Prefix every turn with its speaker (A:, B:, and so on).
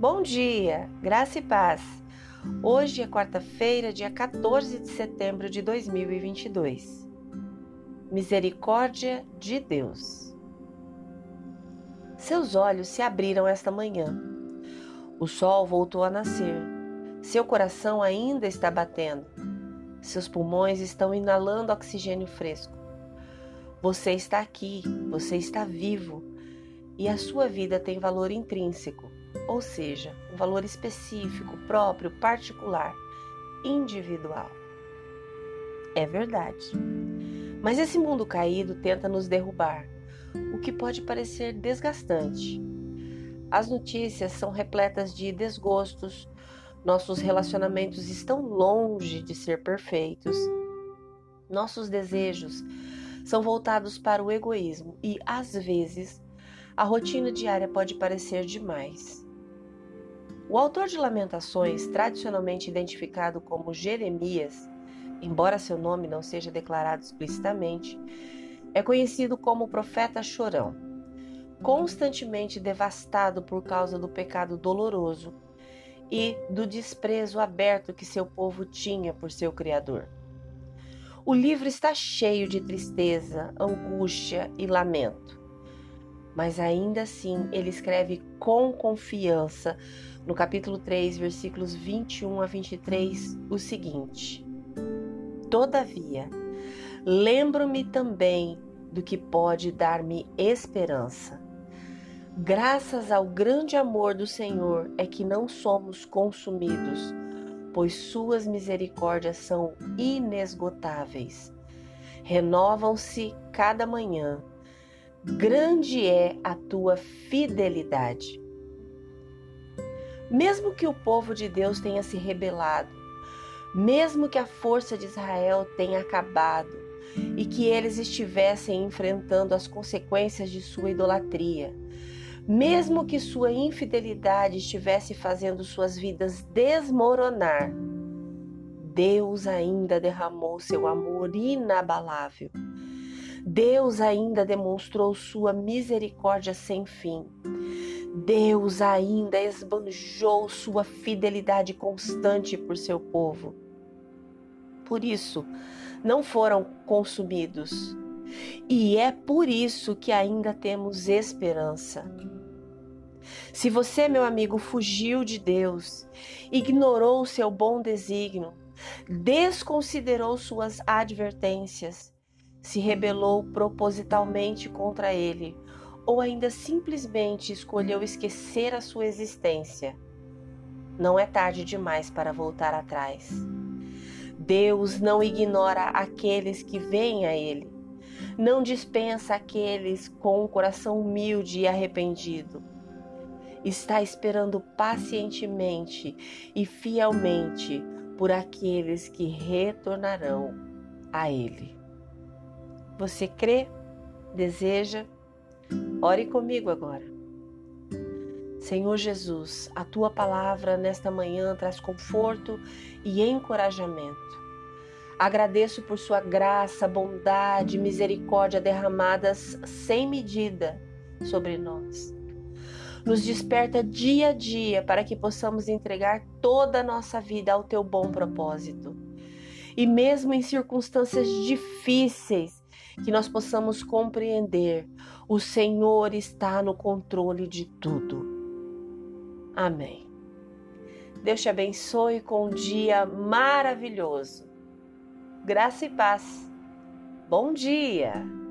A: Bom dia, graça e paz. Hoje é quarta-feira, dia 14 de setembro de 2022. Misericórdia de Deus. Seus olhos se abriram esta manhã. O sol voltou a nascer. Seu coração ainda está batendo. Seus pulmões estão inalando oxigênio fresco. Você está aqui, você está vivo e a sua vida tem valor intrínseco ou seja, um valor específico, próprio, particular, individual. É verdade. Mas esse mundo caído tenta nos derrubar, o que pode parecer desgastante. As notícias são repletas de desgostos, nossos relacionamentos estão longe de ser perfeitos, nossos desejos são voltados para o egoísmo e, às vezes, a rotina diária pode parecer demais. O autor de Lamentações, tradicionalmente identificado como Jeremias, embora seu nome não seja declarado explicitamente, é conhecido como o profeta chorão, constantemente devastado por causa do pecado doloroso e do desprezo aberto que seu povo tinha por seu Criador. O livro está cheio de tristeza, angústia e lamento mas ainda assim ele escreve com confiança no capítulo 3, versículos 21 a 23, o seguinte: Todavia, lembro-me também do que pode dar-me esperança. Graças ao grande amor do Senhor é que não somos consumidos, pois suas misericórdias são inesgotáveis. Renovam-se cada manhã grande é a tua fidelidade. Mesmo que o povo de Deus tenha se rebelado, mesmo que a força de Israel tenha acabado e que eles estivessem enfrentando as consequências de sua idolatria, mesmo que sua infidelidade estivesse fazendo suas vidas desmoronar, Deus ainda derramou seu amor inabalável Deus ainda demonstrou sua misericórdia sem fim. Deus ainda esbanjou sua fidelidade constante por seu povo. Por isso, não foram consumidos. E é por isso que ainda temos esperança. Se você, meu amigo, fugiu de Deus, ignorou seu bom desígnio, desconsiderou suas advertências, se rebelou propositalmente contra ele, ou ainda simplesmente escolheu esquecer a sua existência. Não é tarde demais para voltar atrás. Deus não ignora aqueles que vêm a Ele, não dispensa aqueles com um coração humilde e arrependido. Está esperando pacientemente e fielmente por aqueles que retornarão a Ele. Você crê? Deseja? Ore comigo agora. Senhor Jesus, a tua palavra nesta manhã traz conforto e encorajamento. Agradeço por sua graça, bondade, misericórdia derramadas sem medida sobre nós. Nos desperta dia a dia para que possamos entregar toda a nossa vida ao teu bom propósito. E mesmo em circunstâncias difíceis, que nós possamos compreender: o Senhor está no controle de tudo. Amém. Deus te abençoe com um dia maravilhoso. Graça e paz. Bom dia!